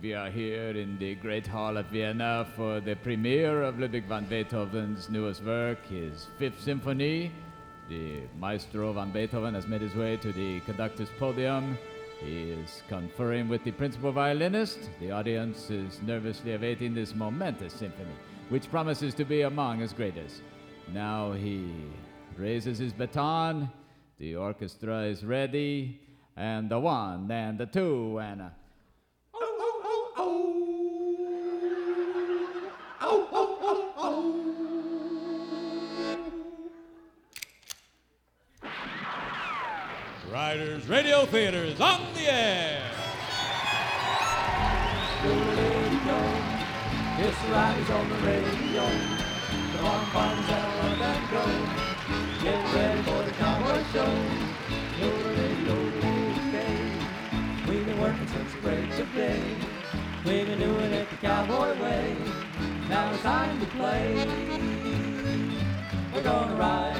We are here in the Great Hall of Vienna for the premiere of Ludwig van Beethoven's newest work, his Fifth Symphony. The maestro van Beethoven has made his way to the conductor's podium. He is conferring with the principal violinist. The audience is nervously awaiting this momentous symphony, which promises to be among his greatest. Now he raises his baton. The orchestra is ready, and the one, and the two, and a Riders Radio Theater is on the air. It's the riders on the radio. Come on, farmers, and let them go. Get ready for the cowboy show. Yodelay, yodelay, day. We've been working since the break of day. We've been doing it the cowboy way. Now it's time to play. We're gonna ride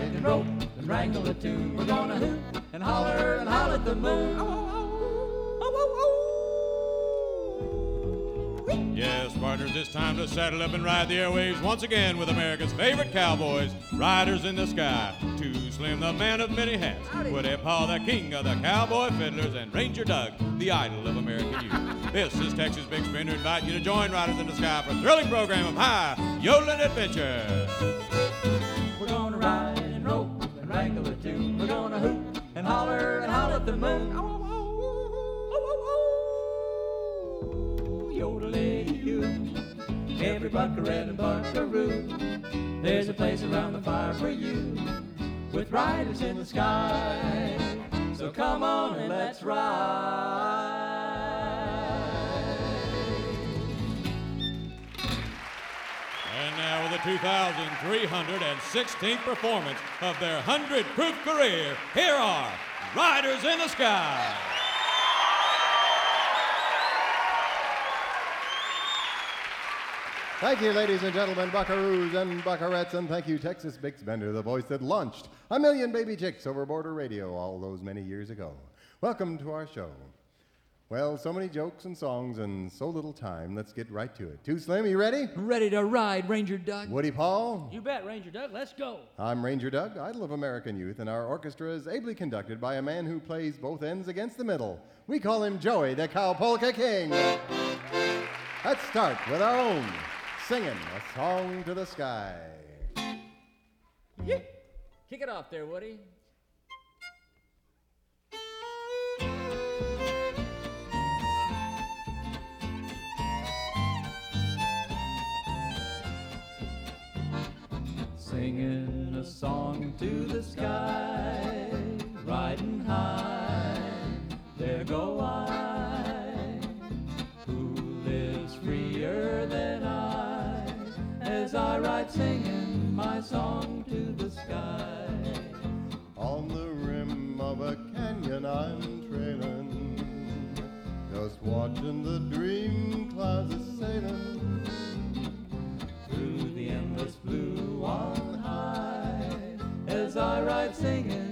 wrangle the two. We're gonna hoot and holler and holler at the moon. Oh, oh, oh, yes, partners, it's time to saddle up and ride the airwaves once again with America's favorite cowboys, Riders in the Sky. Too Slim, the man of many hats, Woody Paul, the king of the cowboy fiddlers, and Ranger Doug, the idol of American youth. This is Texas Big Spender inviting you to join Riders in the Sky for a thrilling program of high yodeling adventure. We're gonna ride holler and holler at the moon. Oh, oh, oh, Yodelay-yoo. Every buckaroo and buckaroo. There's a place around the fire for you. With riders in the sky. So come on and let's ride. Now with the 2,316th performance of their 100 proof career, here are Riders in the Sky. Thank you, ladies and gentlemen, buckaroos and buckarettes, and thank you, Texas Big Spender, the voice that launched a million baby chicks over border radio all those many years ago. Welcome to our show. Well, so many jokes and songs and so little time. Let's get right to it. Too Slim, you ready? Ready to ride, Ranger Doug? Woody Paul? You bet, Ranger Doug. Let's go. I'm Ranger Doug, idol of American youth, and our orchestra is ably conducted by a man who plays both ends against the middle. We call him Joey, the Cow Polka King. Let's start with our own singing a song to the sky. Yeah. Kick it off there, Woody. Singing a song to the sky, riding high, there go I. Who lives freer than I, as I ride singing my song to the sky. On the rim of a canyon I'm trailing, just watching the dream clouds a sailing as I ride singing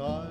valleys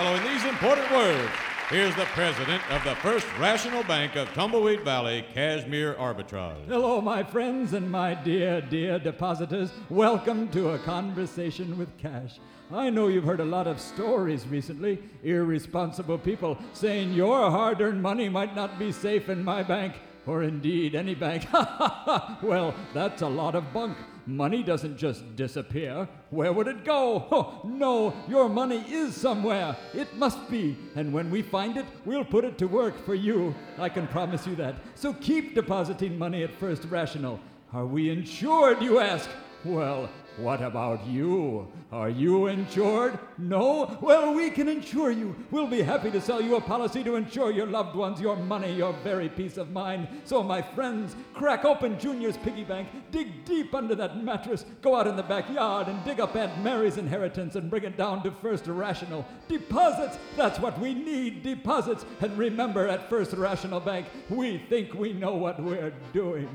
following these important words. Here's the president of the First Rational Bank of Tumbleweed Valley, Cashmere Arbitrage. Hello, my friends and my dear, dear depositors. Welcome to a conversation with cash. I know you've heard a lot of stories recently, irresponsible people saying your hard earned money might not be safe in my bank, or indeed any bank. well, that's a lot of bunk. Money doesn't just disappear. Where would it go? Oh, no, your money is somewhere. It must be. And when we find it, we'll put it to work for you. I can promise you that. So keep depositing money at First Rational. Are we insured, you ask? Well, what about you? Are you insured? No? Well, we can insure you. We'll be happy to sell you a policy to insure your loved ones, your money, your very peace of mind. So, my friends, crack open Junior's piggy bank, dig deep under that mattress, go out in the backyard and dig up Aunt Mary's inheritance and bring it down to First Rational. Deposits! That's what we need deposits. And remember, at First Rational Bank, we think we know what we're doing.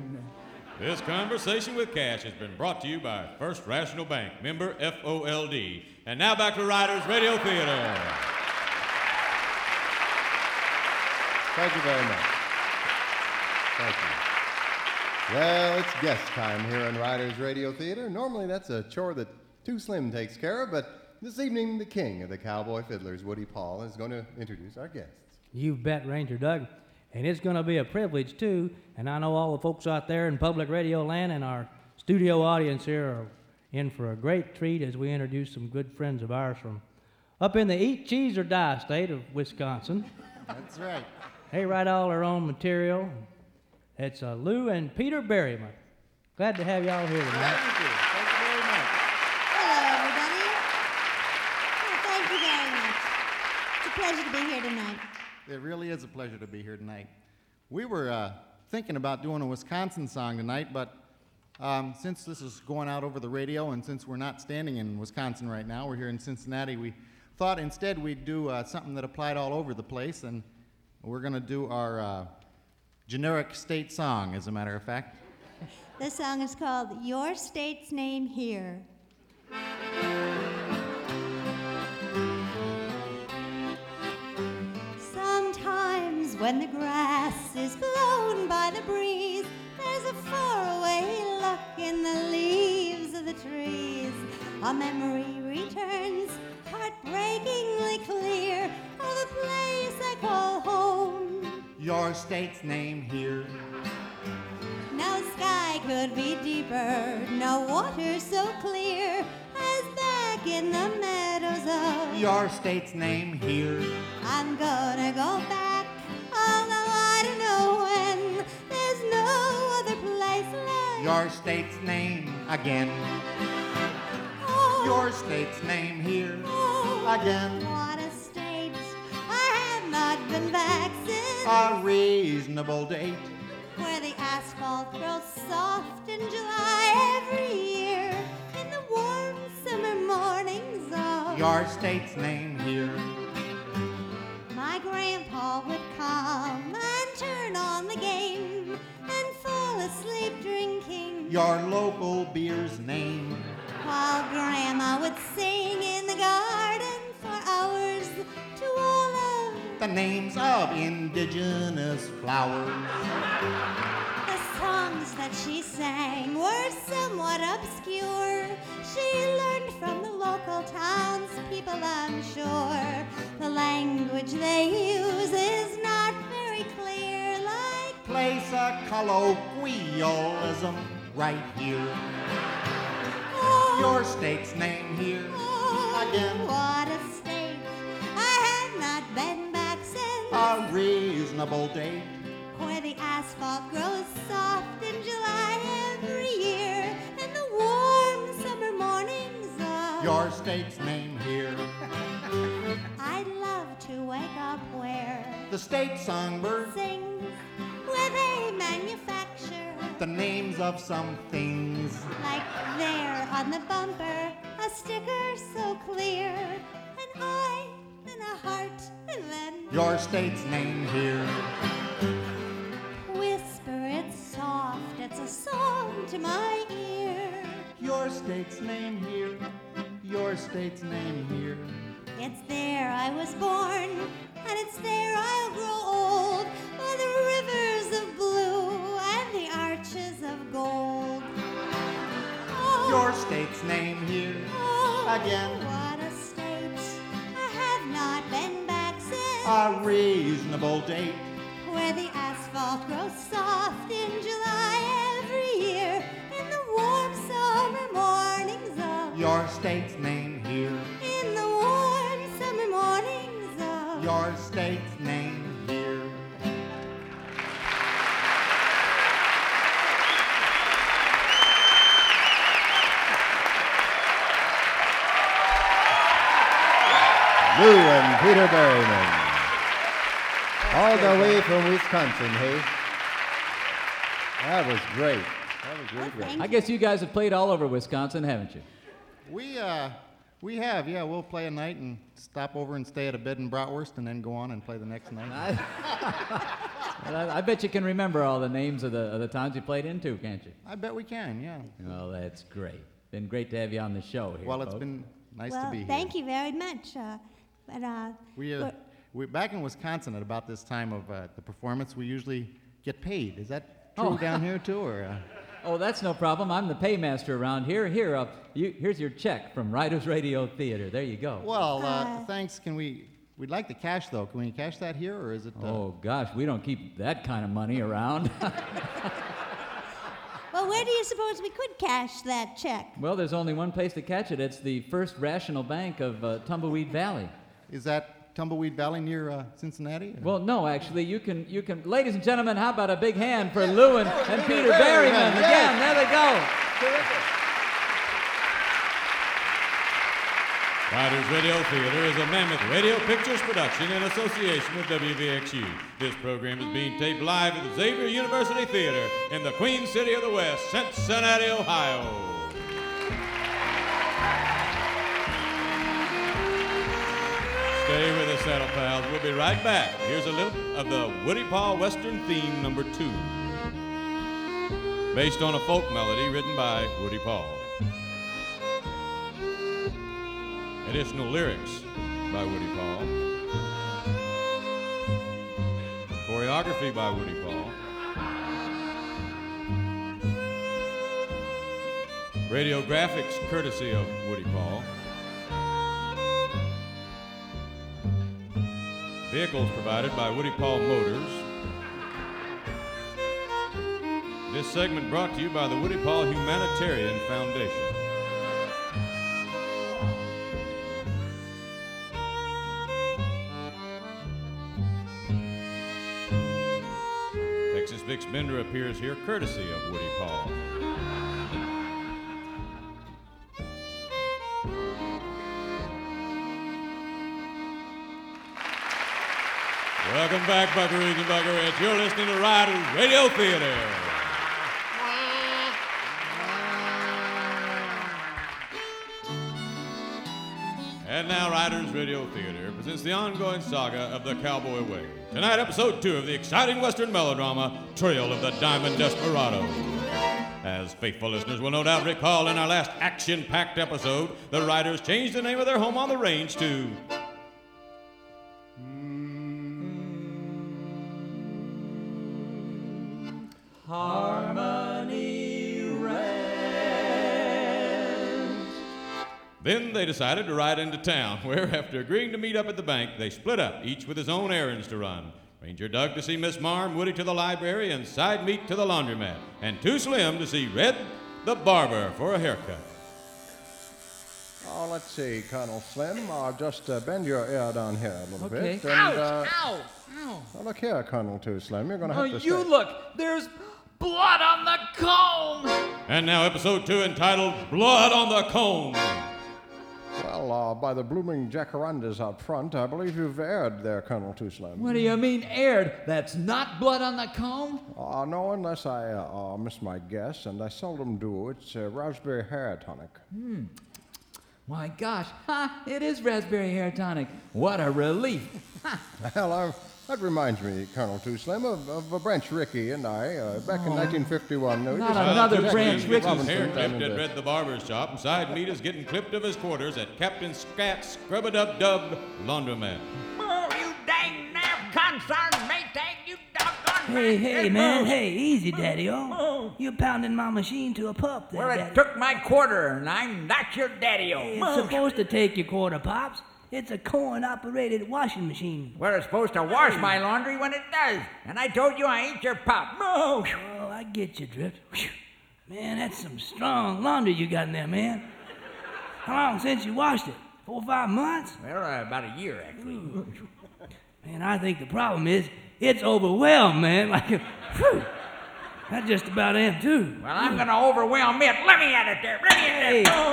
This conversation with Cash has been brought to you by First Rational Bank, member FOLD. And now back to Riders Radio Theater. Thank you very much. Thank you. Well, it's guest time here on Riders Radio Theater. Normally that's a chore that Too Slim takes care of, but this evening the king of the cowboy fiddlers, Woody Paul, is going to introduce our guests. You bet, Ranger Doug. And it's going to be a privilege, too. And I know all the folks out there in public radio land and our studio audience here are in for a great treat as we introduce some good friends of ours from up in the Eat, Cheese, or Die state of Wisconsin. That's right. They write all their own material. It's uh, Lou and Peter Berryman. Glad to have y'all here tonight. Thank you. Thank you very much. Hello, everybody. Oh, thank you very much. It's a pleasure to be here tonight. It really is a pleasure to be here tonight. We were uh, thinking about doing a Wisconsin song tonight, but um, since this is going out over the radio and since we're not standing in Wisconsin right now, we're here in Cincinnati, we thought instead we'd do uh, something that applied all over the place, and we're going to do our uh, generic state song, as a matter of fact. This song is called Your State's Name Here. When the grass is blown by the breeze, there's a faraway look in the leaves of the trees. A memory returns, heartbreakingly clear, of a place I call home. Your state's name here. No sky could be deeper, no water so clear as back in the meadows of. Your state's name here. I'm gonna go Your state's name again. Oh, Your state's name here. oh, again. What a state! I have not been back since. A reasonable date. where the asphalt grows soft in July every year in the warm summer mornings of. Your state's name here. My grandpa would come Your local beer's name. while grandma would sing in the garden for hours to all of The names of indigenous flowers. the songs that she sang were somewhat obscure. She learned from the local townspeople, I'm sure. The language they use is not very clear, like Place a colloquialism right here. oh, Your state's name here. oh, again. What a state! I have not been back since. A reasonable date. where the asphalt grows soft in July every year, and the warm summer mornings of. Your state's name here. I'd love to wake up where The state songbird. sings where they The names of some things. like there on the bumper a sticker so clear an eye and a heart and then Your state's name here. whisper it's soft it's a song to my ear Your state's name here. Your state's name here. It's there I was born, and it's there I'll grow old Your state's name here oh, again. What a state! I have not been back since. A reasonable date. where the asphalt grows soft in July every year in the warm summer mornings of Your state's name here. in the warm summer mornings of Your state's Peter Berryman. All the way from Wisconsin, hey? That was great. That was really great. I guess you guys have played all over Wisconsin, haven't you? We uh, we have, yeah. We'll play a night and stop over and stay at a bed in Bratwurst, and then go on and play the next night. Well, I, I bet you can remember all the names of the, of the towns you played into, can't you? I bet we can, yeah. Well, that's great. Been great to have you on the show here. Well, it's folks. been nice well, to be here. thank you very much. Uh, but uh, We, uh, but- we back in Wisconsin at about this time of uh, the performance, we usually get paid. Is that true Oh. down here too, or? Uh, Oh, that's no problem. I'm the paymaster around here. Here, uh, you, here's your check from Riders Radio Theater. There you go. well, uh, Uh, thanks. Can we? We'd like the cash though. Can we cash that here, or is it? Uh, Oh gosh, we don't keep that kind of money around. well, where do you suppose we could cash that check? well, there's only one place to catch it. It's the First Rational Bank of uh, Tumbleweed Valley. Is that Tumbleweed Valley near uh, Cincinnati? or- Well, no, actually, you can, you can. Ladies and gentlemen, how about a big hand for Lou and, and Peter Berryman? Again, there they go. Riders Radio Theater is a Mammoth Radio Pictures production in association with WVXU. This program is being taped live at the Xavier University Theater in the Queen City of the West, Cincinnati, Ohio. Stay with us, Saddle Pals. We'll be right back. Here's a little of the Woody Paul Western theme number two, based on a folk melody written by Woody Paul. Additional lyrics by Woody Paul. Choreography by Woody Paul. Radio graphics courtesy of Woody Paul. Vehicles provided by Woody Paul Motors. This segment brought to you by the Woody Paul Humanitarian Foundation. Texas Big Spender appears here courtesy of Woody Welcome back, Buckaroos and Buckarettes. You're listening to Riders Radio Theater. And now, Riders Radio Theater presents the ongoing saga of the Cowboy Way. Tonight, episode two of the exciting Western melodrama, Trail of the Diamond Desperado. As faithful listeners will no doubt recall, in our last action packed episode, the Riders changed the name of their home on the range to Then they decided to ride into town, where, after agreeing to meet up at the bank, they split up, each with his own errands to run. Ranger Doug to see Miss Marm, Woody to the library, and Side Meat to the laundromat, and Too Slim to see Red the barber for a haircut. Oh, let's see, Colonel Slim. Uh, just uh, bend your ear down here a little Okay. bit. And, uh, Ow! Ow! now look here, Colonel Too Slim. You're going to Oh, have to you stay. look! There's blood on the comb! And now, episode two entitled Blood on the Comb. By the blooming jacarandas out front, I believe you've aired there, Colonel Too What do you mean, aired? That's not blood on the comb? Uh, no, unless I uh, uh, miss my guess, and I seldom do. It's uh, raspberry hair tonic. My gosh, ha! It is raspberry hair tonic. What a relief! Well, I'm, That reminds me, Colonel Too Slim, of, of uh, Branch Rickey and I uh, back in 1951. uh, Not another Jack Branch Robinson Gets his hair down clipped in at the- Red the Barber's shop, and side meat is getting clipped of his quarters at Captain Scat's Scrub-a-Dub-Dub Laundromat. Oh, you dang nabbed concern Maytag, you doggone Hey, bastard. hey, man, hey, easy, daddy-o. You're pounding my machine to a pulp there, Well, it daddy. took my quarter, and I'm not your daddy-o. It's supposed to take your quarter, Pops. It's a coin-operated washing machine. Well, it's supposed to wash my laundry when it does. And I told you I ain't your pop. Oh, I get you, Drift. Man, that's some strong laundry you got in there, man. How long since you washed it? Four or five months? Well, uh, about a year, actually. Man, I think the problem is it's overwhelmed, man. Like, whew. I just about am too. Well, I'm going to overwhelm it. Let me at it there. Let me at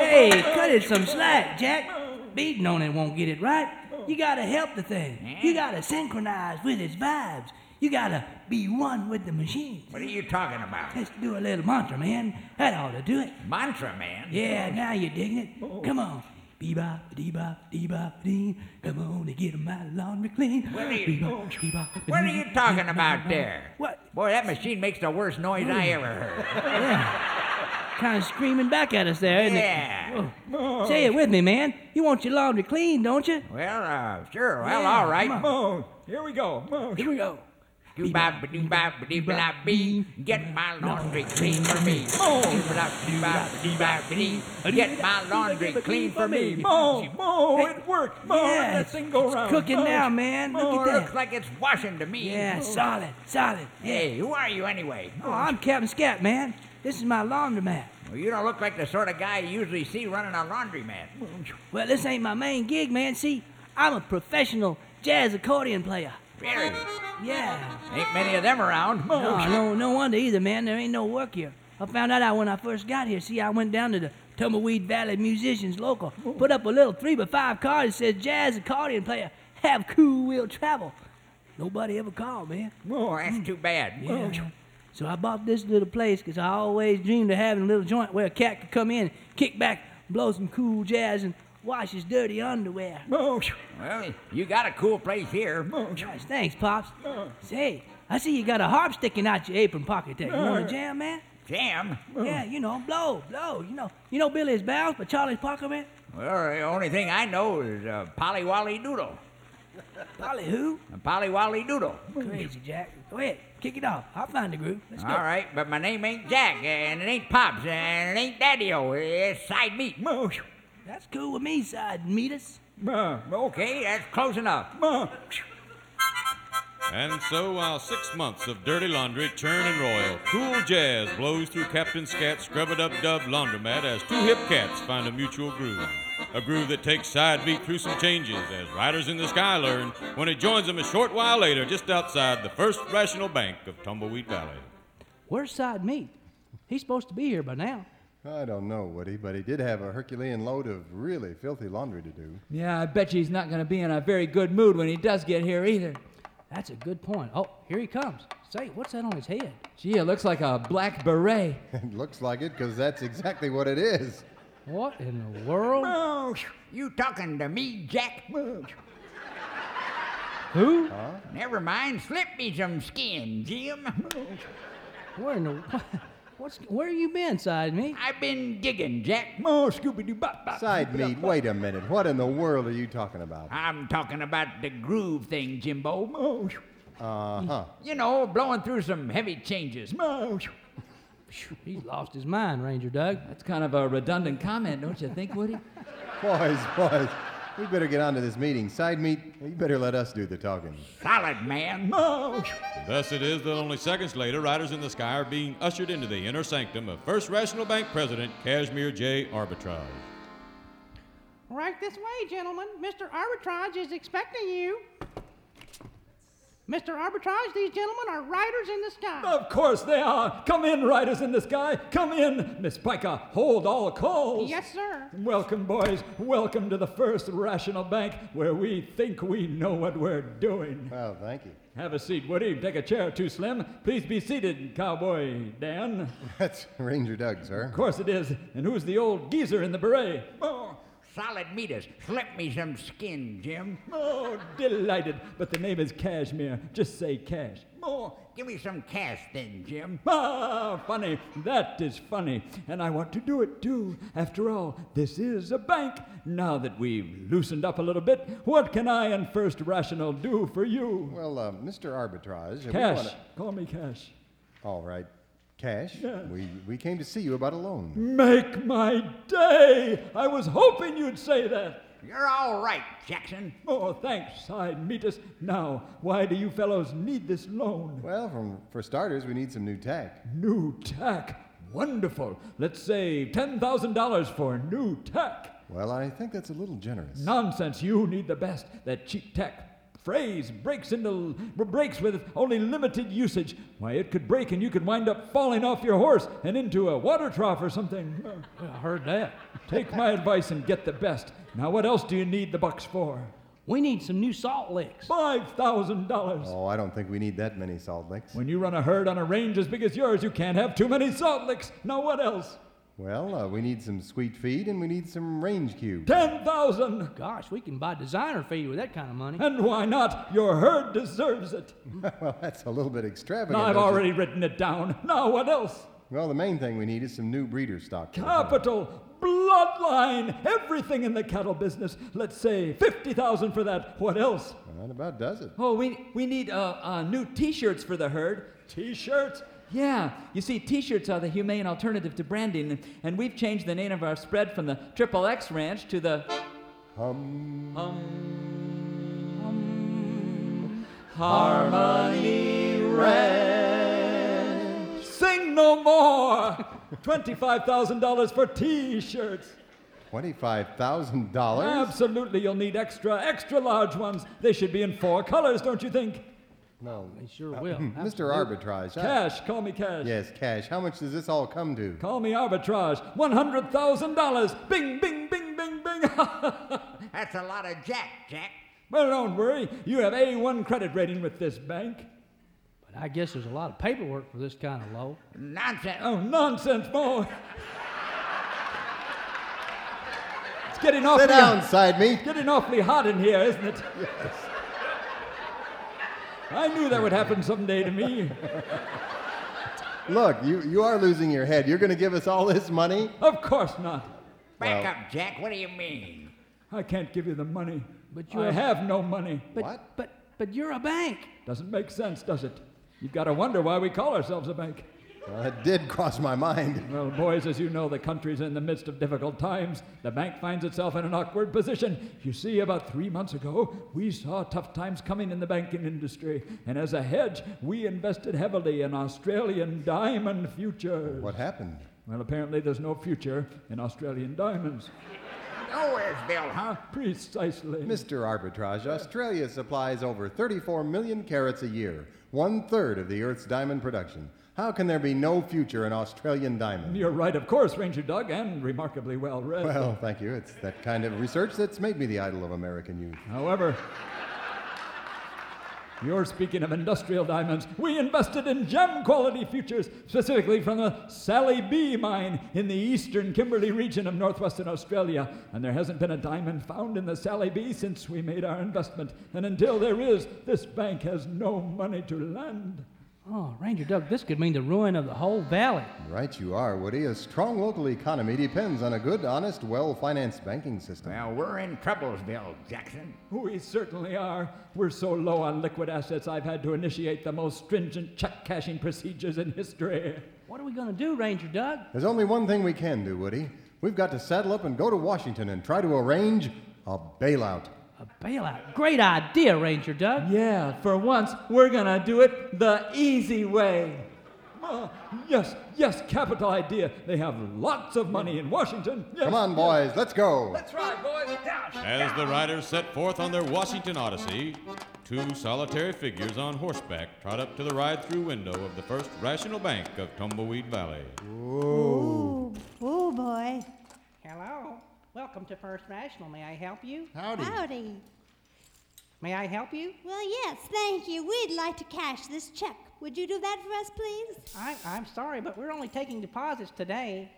Hey, it. hey, cut it some slack, Jack. Beating on it won't get it right. Oh. You gotta help the thing. You gotta synchronize with its vibes. You gotta be one with the machine. What are you talking about? Let's do a little mantra, man. That ought to do it. Mantra, man. Yeah, now you're digging it. Oh. Come on. Bebop, dee-bop, dee-bop, dee. Come on and get my laundry clean. What are you- Bebop, bebop, What are you talking about there? What? Boy, that machine makes the worst noise I ever heard. Kind of screaming back at us there, isn't Yeah. it? Oh. Say it with me, man. You want your laundry clean, don't you? Well, uh, sure. Well, Yeah, all right. come here we go. Here we go. Doo-bop-a-doo-bop-a-dee-bop-bee. Get my laundry clean for me. Doo-bop-a-doo-bop-a-dee-bop-a-dee. Get my laundry clean for me. Mo, Mo, it worked. Mo, Yeah, that it's, thing go cooking now, man. Look at looks like it's washing to me. Yeah, solid, solid. Hey, who are you anyway? Oh, I'm Captain Scat, man. This is my laundromat. Well, you don't look like the sort of guy you usually see running a laundromat. Well, this ain't my main gig, man. See, I'm a professional jazz accordion player. Really? Yeah. Ain't many of them around. No, no, no wonder either, man. There ain't no work here. I found that out when I first got here. See, I went down to the Tumbleweed Valley Musicians local, oh. put up a little three by five card that says jazz accordion player, have cool wheel travel. Nobody ever called, man. Oh, that's too bad. Yeah. So I bought this little place because I always dreamed of having a little joint where a cat could come in, kick back, blow some cool jazz, and wash his dirty underwear. Well, you got a cool place here. Nice, thanks, Pops. Uh. Say, I see you got a harp sticking out your apron pocket there. You want to uh. jam, man? Jam? Uh. Yeah, you know, blow, blow. You know, you know Billie's Bounce by Charlie Parker, man? Well, the only thing I know is uh, Polly Wolly Doodle. Polly who? Uh, Polly Wolly Doodle. Crazy, Jack. Go ahead, kick it off. I'll find the groove. Let's All go. right, but my name ain't Jack, and it ain't Pops, and it ain't Daddy-O. It's Side Meat. That's cool with me, side meeters. Uh, okay, that's close enough. Uh. And so, while six months of dirty laundry churn and roil, cool jazz blows through Captain Scat's Scrub-a-Dub-Dub laundromat as two hip cats find a mutual groove. A groove that takes Side Meat through some changes, as Riders in the Sky learn when he joins them a short while later just outside the First Rational Bank of Tumbleweed Valley. Where's Side Meat? He's supposed to be here by now. I don't know, Woody, but he did have a Herculean load of really filthy laundry to do. Yeah, I bet you he's not going to be in a very good mood when he does get here either. That's a good point. Oh, here he comes. Say, what's that on his head? Gee, it looks like a black beret. It looks like it, because that's exactly what it is. What in the world? Oh, you talking to me, Jack? Who? Never mind, slip me some skin, Jim. Where in the what's where you been, Side Meat? I've been digging, Jack. Oh, Scooby-Doo, bop, bop. Side meat, wait a minute. What in the world are you talking about? I'm talking about the groove thing, Jimbo. Uh huh. You know, blowing through some heavy changes. He's lost his mind, Ranger Doug. That's kind of a redundant comment, don't you think, Woody? Boys, boys, we better get on to this meeting. Side meat, you better let us do the talking. Solid, man. Mo! Thus it is that only seconds later, Riders in the Sky are being ushered into the inner sanctum of First Rational Bank President Cashmere J. Arbitrage. Right this way, gentlemen. Mr. Arbitrage is expecting you. Mr. Arbitrage, these gentlemen are riders in the sky. Of course they are. Come in, riders in the sky. Come in. Miss Pica, hold all calls. Yes, sir. Welcome, boys. Welcome to the First Rational Bank, where we think we know what we're doing. Well, thank you. Have a seat, Woody. Take a chair, too slim. Please be seated, Cowboy Dan. That's Ranger Doug, sir. Of course it is. And who's the old geezer in the beret? Oh, solid meters. Slip me some skin, Jim. Oh, delighted. But the name is Cashmere. Just say cash. Oh, give me some cash then, Jim. Ah, funny. That is funny. And I want to do it too. After all, this is a bank. Now that we've loosened up a little bit, what can I and First Rational do for you? Well, uh, Mr. Arbitrage. we Cash. wanna- Call me Cash. All right. Cash, Yeah. we, we came to see you about a loan. Make my day. I was hoping you'd say that. You're all right, Jackson. Oh, thanks, Side Metus. Now, why do you fellows need this loan? Well, from, for starters, we need some new tack. New tack. Wonderful. Let's say $10,000 for new tack. Well, I think that's a little generous. Nonsense. You need the best. That cheap tack phrase breaks into breaks with only limited usage. Why, it could break and you could wind up falling off your horse and into a water trough or something. I heard that. Take my advice and get the best. Now, what else do you need the bucks for? We need some new salt licks. $5,000. Oh, I don't think we need that many salt licks. When you run a herd on a range as big as yours, you can't have too many salt licks. Now, what else? Well, uh, we need some sweet feed and we need some range cubes. 10,000. Gosh, we can buy designer feed with that kind of money. And why not? Your herd deserves it. well, that's a little bit extravagant. Now, I've don't you- already written it down. Now, what else? Well, the main thing we need is some new breeder stock. for the herd. Capital, bloodline, everything in the cattle business. Let's say 50,000 for that. What else? That about does it. Oh, we, we need uh, uh, new t shirts for the herd. T-shirts? Yeah, you see, t shirts are the humane alternative to branding, and, and we've changed the name of our spread from the Triple X Ranch to the Hum. Hum. Hum. Harmony Ranch. Sing no more. $25,000 for T-shirts. $25,000? Absolutely, you'll need extra, extra large ones. They should be in four colors, don't you think? No. They sure uh, will. Mr. Arbitrage. I- Cash, call me cash. Yes, cash. How much does this all come to? Call me arbitrage. $100,000. Bing, bing, bing, bing, bing. That's a lot of jack, Jack. well, don't worry. You have A1 credit rating with this bank. But I guess there's a lot of paperwork for this kind of loan. Nonsense. Oh, nonsense, boy. It's getting awfully, Sit down, side me. It's getting awfully hot in here, isn't it? I knew that would happen someday to me. Look, you, you are losing your head. You're going to give us all this money? Of course not. Back Well- up, Jack. What do you mean? I can't give you the money. But you I have no money. But, What? But but you're a bank. Doesn't make sense, does it? You've got to wonder why we call ourselves a bank. Uh, well, that did cross my mind. Well, boys, as you know, the country's in the midst of difficult times. The bank finds itself in an awkward position. You see, about three months ago, we saw tough times coming in the banking industry. And as a hedge, we invested heavily in Australian diamond futures. What happened? Well, apparently there's no future in Australian diamonds. Nowheresville, huh? Precisely. Mr. Arbitrage, Australia supplies over 34 million carats a year, one third of the Earth's diamond production. How can there be no future in Australian diamond? You're right, of course, Ranger Doug, and remarkably well read. Well, thank you. It's that kind of research that's made me the idol of American youth. However, you're speaking of industrial diamonds. We invested in gem quality futures, specifically from the Sally B mine in the eastern Kimberley region of northwestern Australia. And there hasn't been a diamond found in the Sally B since we made our investment. And until there is, this bank has no money to lend. Oh, Ranger Doug, this could mean the ruin of the whole valley. Right, you are, Woody. A strong local economy depends on a good, honest, well financed banking system. Well, we're in Troublesville, Jackson. We certainly are. We're so low on liquid assets, I've had to initiate the most stringent check cashing procedures in history. What are we going to do, Ranger Doug? There's only one thing we can do, Woody. We've got to saddle up and go to Washington and try to arrange a bailout. A bailout. Great idea, Ranger Doug. Yeah, for once, we're gonna do it the easy way. Ah, yes, yes, capital idea. They have lots of money in Washington. Yes, Come on, boys, let's go. That's right, boys. As the riders set forth on their Washington Odyssey, two solitary figures on horseback trot up to the ride through window of the First Rational Bank of Tumbleweed Valley. Ooh, ooh, boy. Hello. Welcome to First National. May I help you? Howdy. Howdy. May I help you? Well, yes, thank you. We'd like to cash this check. Would you do that for us, please? I, I'm sorry, but we're only taking deposits today.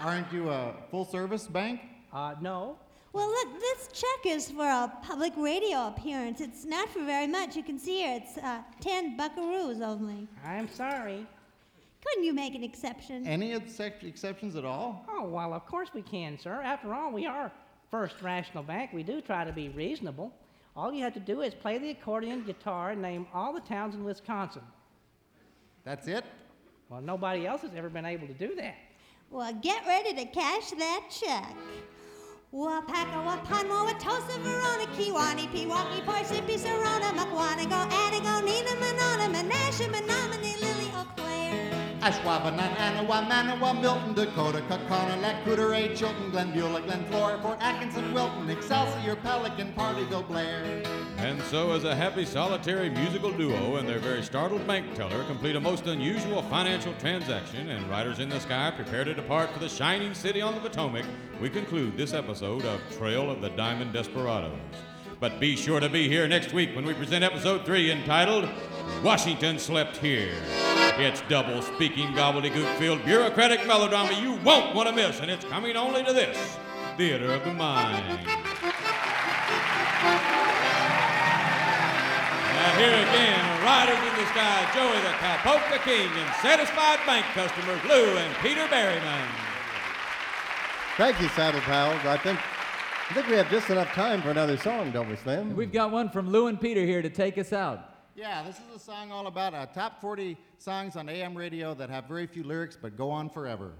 Aren't you a full service bank? Uh, no. Well, look, this check is for a public radio appearance. It's not for very much. You can see here, it's uh, 10 buckaroos only. I'm sorry. Couldn't you make an exception? Any excep- exceptions at all? Oh, well, of course we can, sir. After all, we are First Rational Bank. We do try to be reasonable. All you have to do is play the accordion guitar and name all the towns in Wisconsin. That's it? Well, nobody else has ever been able to do that. Well, get ready to cash that check. Waupaca, Wapano, Watosa, Verona, Kewaunee, Pewaukee, Parsippy, Serrano, Mukwonago, Anago, Neenah, Monona, Menasha, Menominee, Lily, Eau Claire. Ashwaubenon, Anawa, Manawa, Milton, Dakota, Kaukauna, Lac Chilton, Glenbeulah, Glen Flora, Fort Atkinson, Wilton, Excelsior, Pelican, Partyville, Blair. And so, as a happy solitary musical duo and their very startled bank teller complete a most unusual financial transaction, and Riders in the Sky prepare to depart for the shining city on the Potomac, we conclude this episode of Trail of the Diamond Desperados. But be sure to be here next week when we present episode three entitled Washington Slept Here. It's double speaking gobbledygook filled bureaucratic melodrama you won't want to miss, and it's coming only to this Theater of the Mind. Now here again, Riders in the Sky, Joey the Cowpolka King, and satisfied bank customers Lou and Peter Berryman. Thank you, Saddle Pals. I think I think we have just enough time for another song, don't we, Slim? We've got one from Lou and Peter here to take us out. Yeah, this is a song all about uh, top 40 songs on AM radio that have very few lyrics but go on forever.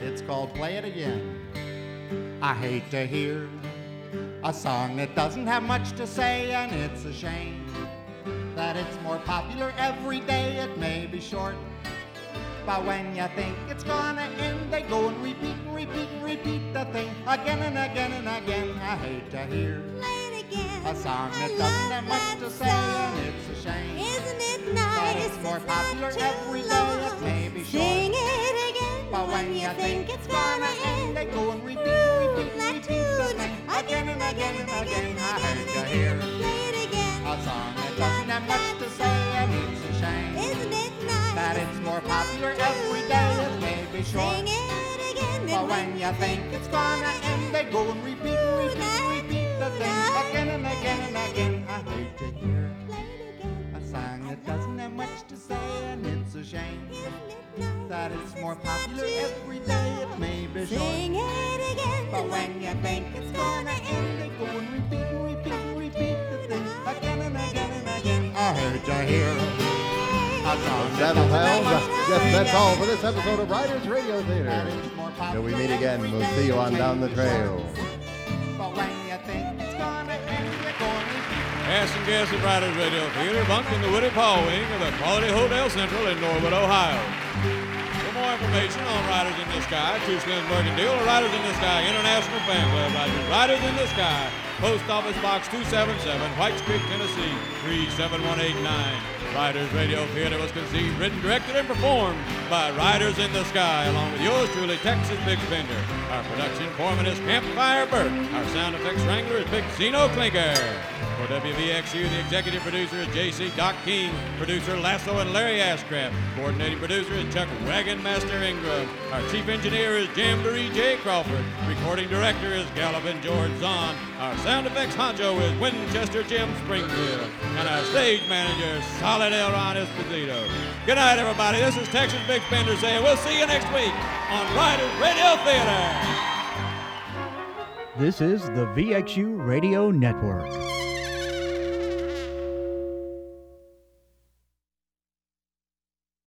It's called Play It Again. I hate to hear a song that doesn't have much to say, and it's a shame that it's more popular every day. It may be short, but when you think it's gonna end, they go and repeat and repeat and repeat the thing again and again and again. I hate to hear a song that doesn't have much to say, and it's a shame. Isn't it that nice? it's more It's popular every day. It may be Sing short, it again but when you think it's gonna end, they go and repeat repeat and repeat thing again and again and again. I hate to hear a song that doesn't have much to say, and it's a shame. Isn't it nice? that it's more popular every day. It may be short, Sing it again. but when you think it's gonna end, they go and repeat repeat repeat the thing again and again and again. I hate to hear a song that doesn't have much to say, and it's a shame that it's more popular every day. It may be short, Sing it again. but when you think it's gonna end, they go and repeat repeat repeat the thing again and again and again. I hate to hear uh, to yes, that's all for this episode of Riders Radio Theater. Till we meet again, we'll see you on down the trail. Think it's gonna Cast and guests at Riders Radio Theater, bunked in the Woody Paul wing of the Quality Hotel Central in Norwood, Ohio. For more information on Riders in the Sky, Too Slims Mercantile, or Riders in the Sky International Fan Club, Riders, Riders in the Sky, Post Office Box 277, Whites Creek, Tennessee 37189. Riders Radio Theater was conceived, written, directed, and performed by Riders in the Sky, along with yours truly, Texas Big Spender. Our production foreman is Campfire Burt. Our sound effects wrangler is Big Zeno Clinker. For WVXU, the executive producer is JC Doc King, producer Lasso and Larry Ashcraft, coordinating producer is Chuck Wagon Master Ingram. Our chief engineer is Jamboree J. Crawford, recording director is Gallopin George Zahn. Our sound effects honcho is Winchester Jim Springfield, and our stage manager Solid L. Ron Esposito. Good night, everybody. This is Texas Big Spender saying we'll see you next week on Riders Radio Theater. This is the VXU Radio Network.